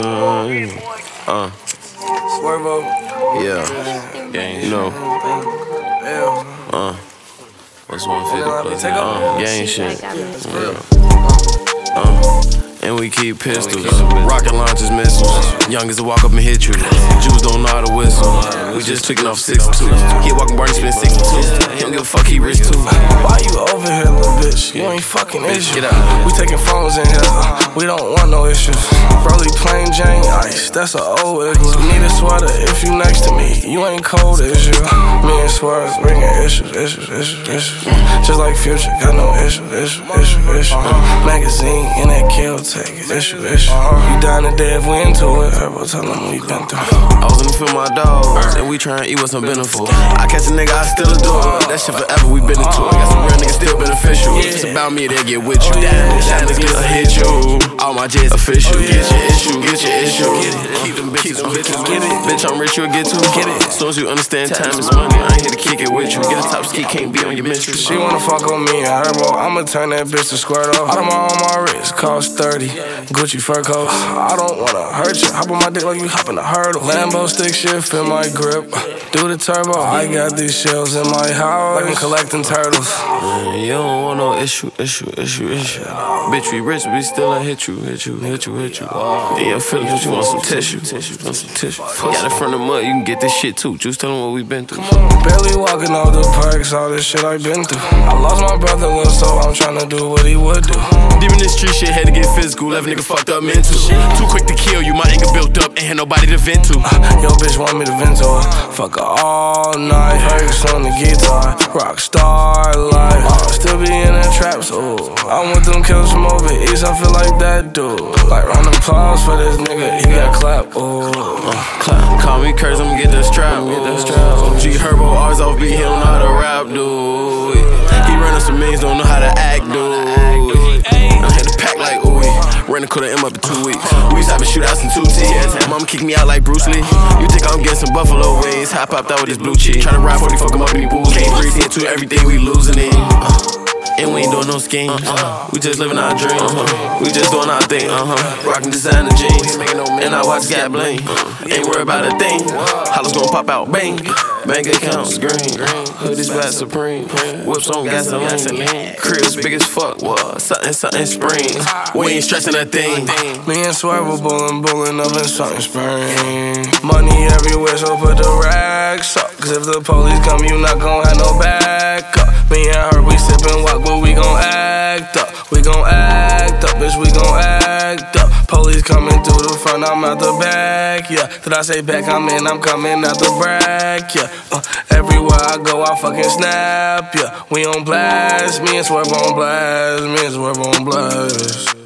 Uh, Swervo. yeah. Gang. You know, Yeah. uh, What's 150 plus? Uh, gang shit. Real. Uh, and we keep pistols. Rocket launchers, missiles. Young as to walk up and hit you. Jews don't know how to whistle. We just taking off 6'2. He walking Barney spin 62. He don't give a fuck, he rich too. Why you over here, little bitch? You ain't fucking issue. get out. We taking phones in here. We don't want no issues. Broly plain Jane ice. That's a old igloo. Need a sweater you next to me. You ain't cold as you. Me and Swerve bringing issues, issues, issues, issues. Just like Future, got no issues, issues, issues, issues. Magazine in that kill take it. Issue, issue. You down to dead if we into it. Herbo, tell them we been through. I was in the field my dogs, and we tryna eat what's unbeneficial. I catch a nigga, I still adore. That shit forever, we been into it. Got some real niggas still beneficial. If it's about me, they'll get with you. Oh, that niggas hit you. All my jets official. Your issue, get your issue. I'm rich, you'll get to Get it. As soon as you understand time is money, I ain't here to kick it with you. Get a top ski, can't be on your mistress. She wanna fuck on me and Herbo. I'ma turn that bitch to squirt off. Audemars on my wrist, cost 30. Gucci fur coat. I don't wanna hurt you. Hop on my dick like you hopping a hurdle. Lambo stick shit, feel my grip. Do the turbo. I got these shells in my house. Like I'm collecting turtles. Man, you don't want no issue, issue, issue, issue. Bitch, we rich, we still ain't hit you, hit you, hit you, hit you. Yeah, your feelings, you want some tissue, tissue, want some tissue. Got it from the mud, you can get this shit too. Just tell them what we been through. Barely walking off the perks, all this shit I've been through. I lost my brother, little so I'm trying to do what he would do. Deep in this street shit, had to get physical. Left nigga fucked up mental. Too quick to kill you, my anger built up, ain't had nobody to vent to. Uh, Yo, bitch want me to vent to her. Fuck her all night. Hercs on the guitar. Rock star life. Still be in the trap, so I'm with them kills from over east. I feel like that dude. Like round of applause for this nigga. He got clap. Beat, he don't know how to rap, dude. He some millions, don't know how to act, dude. I had to pack like ooey. Ran the quarter M up in two weeks. We used to have a shootouts in two T's. Mama kicked me out like Bruce Lee. You think I'm getting some buffalo wings? Hop popped out with this blue cheese. Tryna ride 40, fuck him up in the booze. Into everything we losing it. Uh, and we ain't doing no schemes. We just living our dreams. Uh-huh. We just doing our thing. Uh-huh. Rocking designer jeans. And I watch Gap Bling. Ain't worried about a thing. Hollows gon' pop out, bang. Bank accounts green. Hoodies black supreme. Whips on gasoline. Cribs big as fuck. What? Something, something springs. We ain't stressing a thing. me and Swerve bullin', bullin' up in something spring. Money everywhere, so put the racks up. Cause if the police come, you not gon' have no backup. Me and her, we sippin' walk, but we gon' act up. We gon' act front, I'm out the back, yeah. Did I say back? I'm in, I'm coming out the back, yeah. Uh, everywhere I go, I fucking snap, yeah. We on blast, me and Swerve on blast, me and Swerve on blast.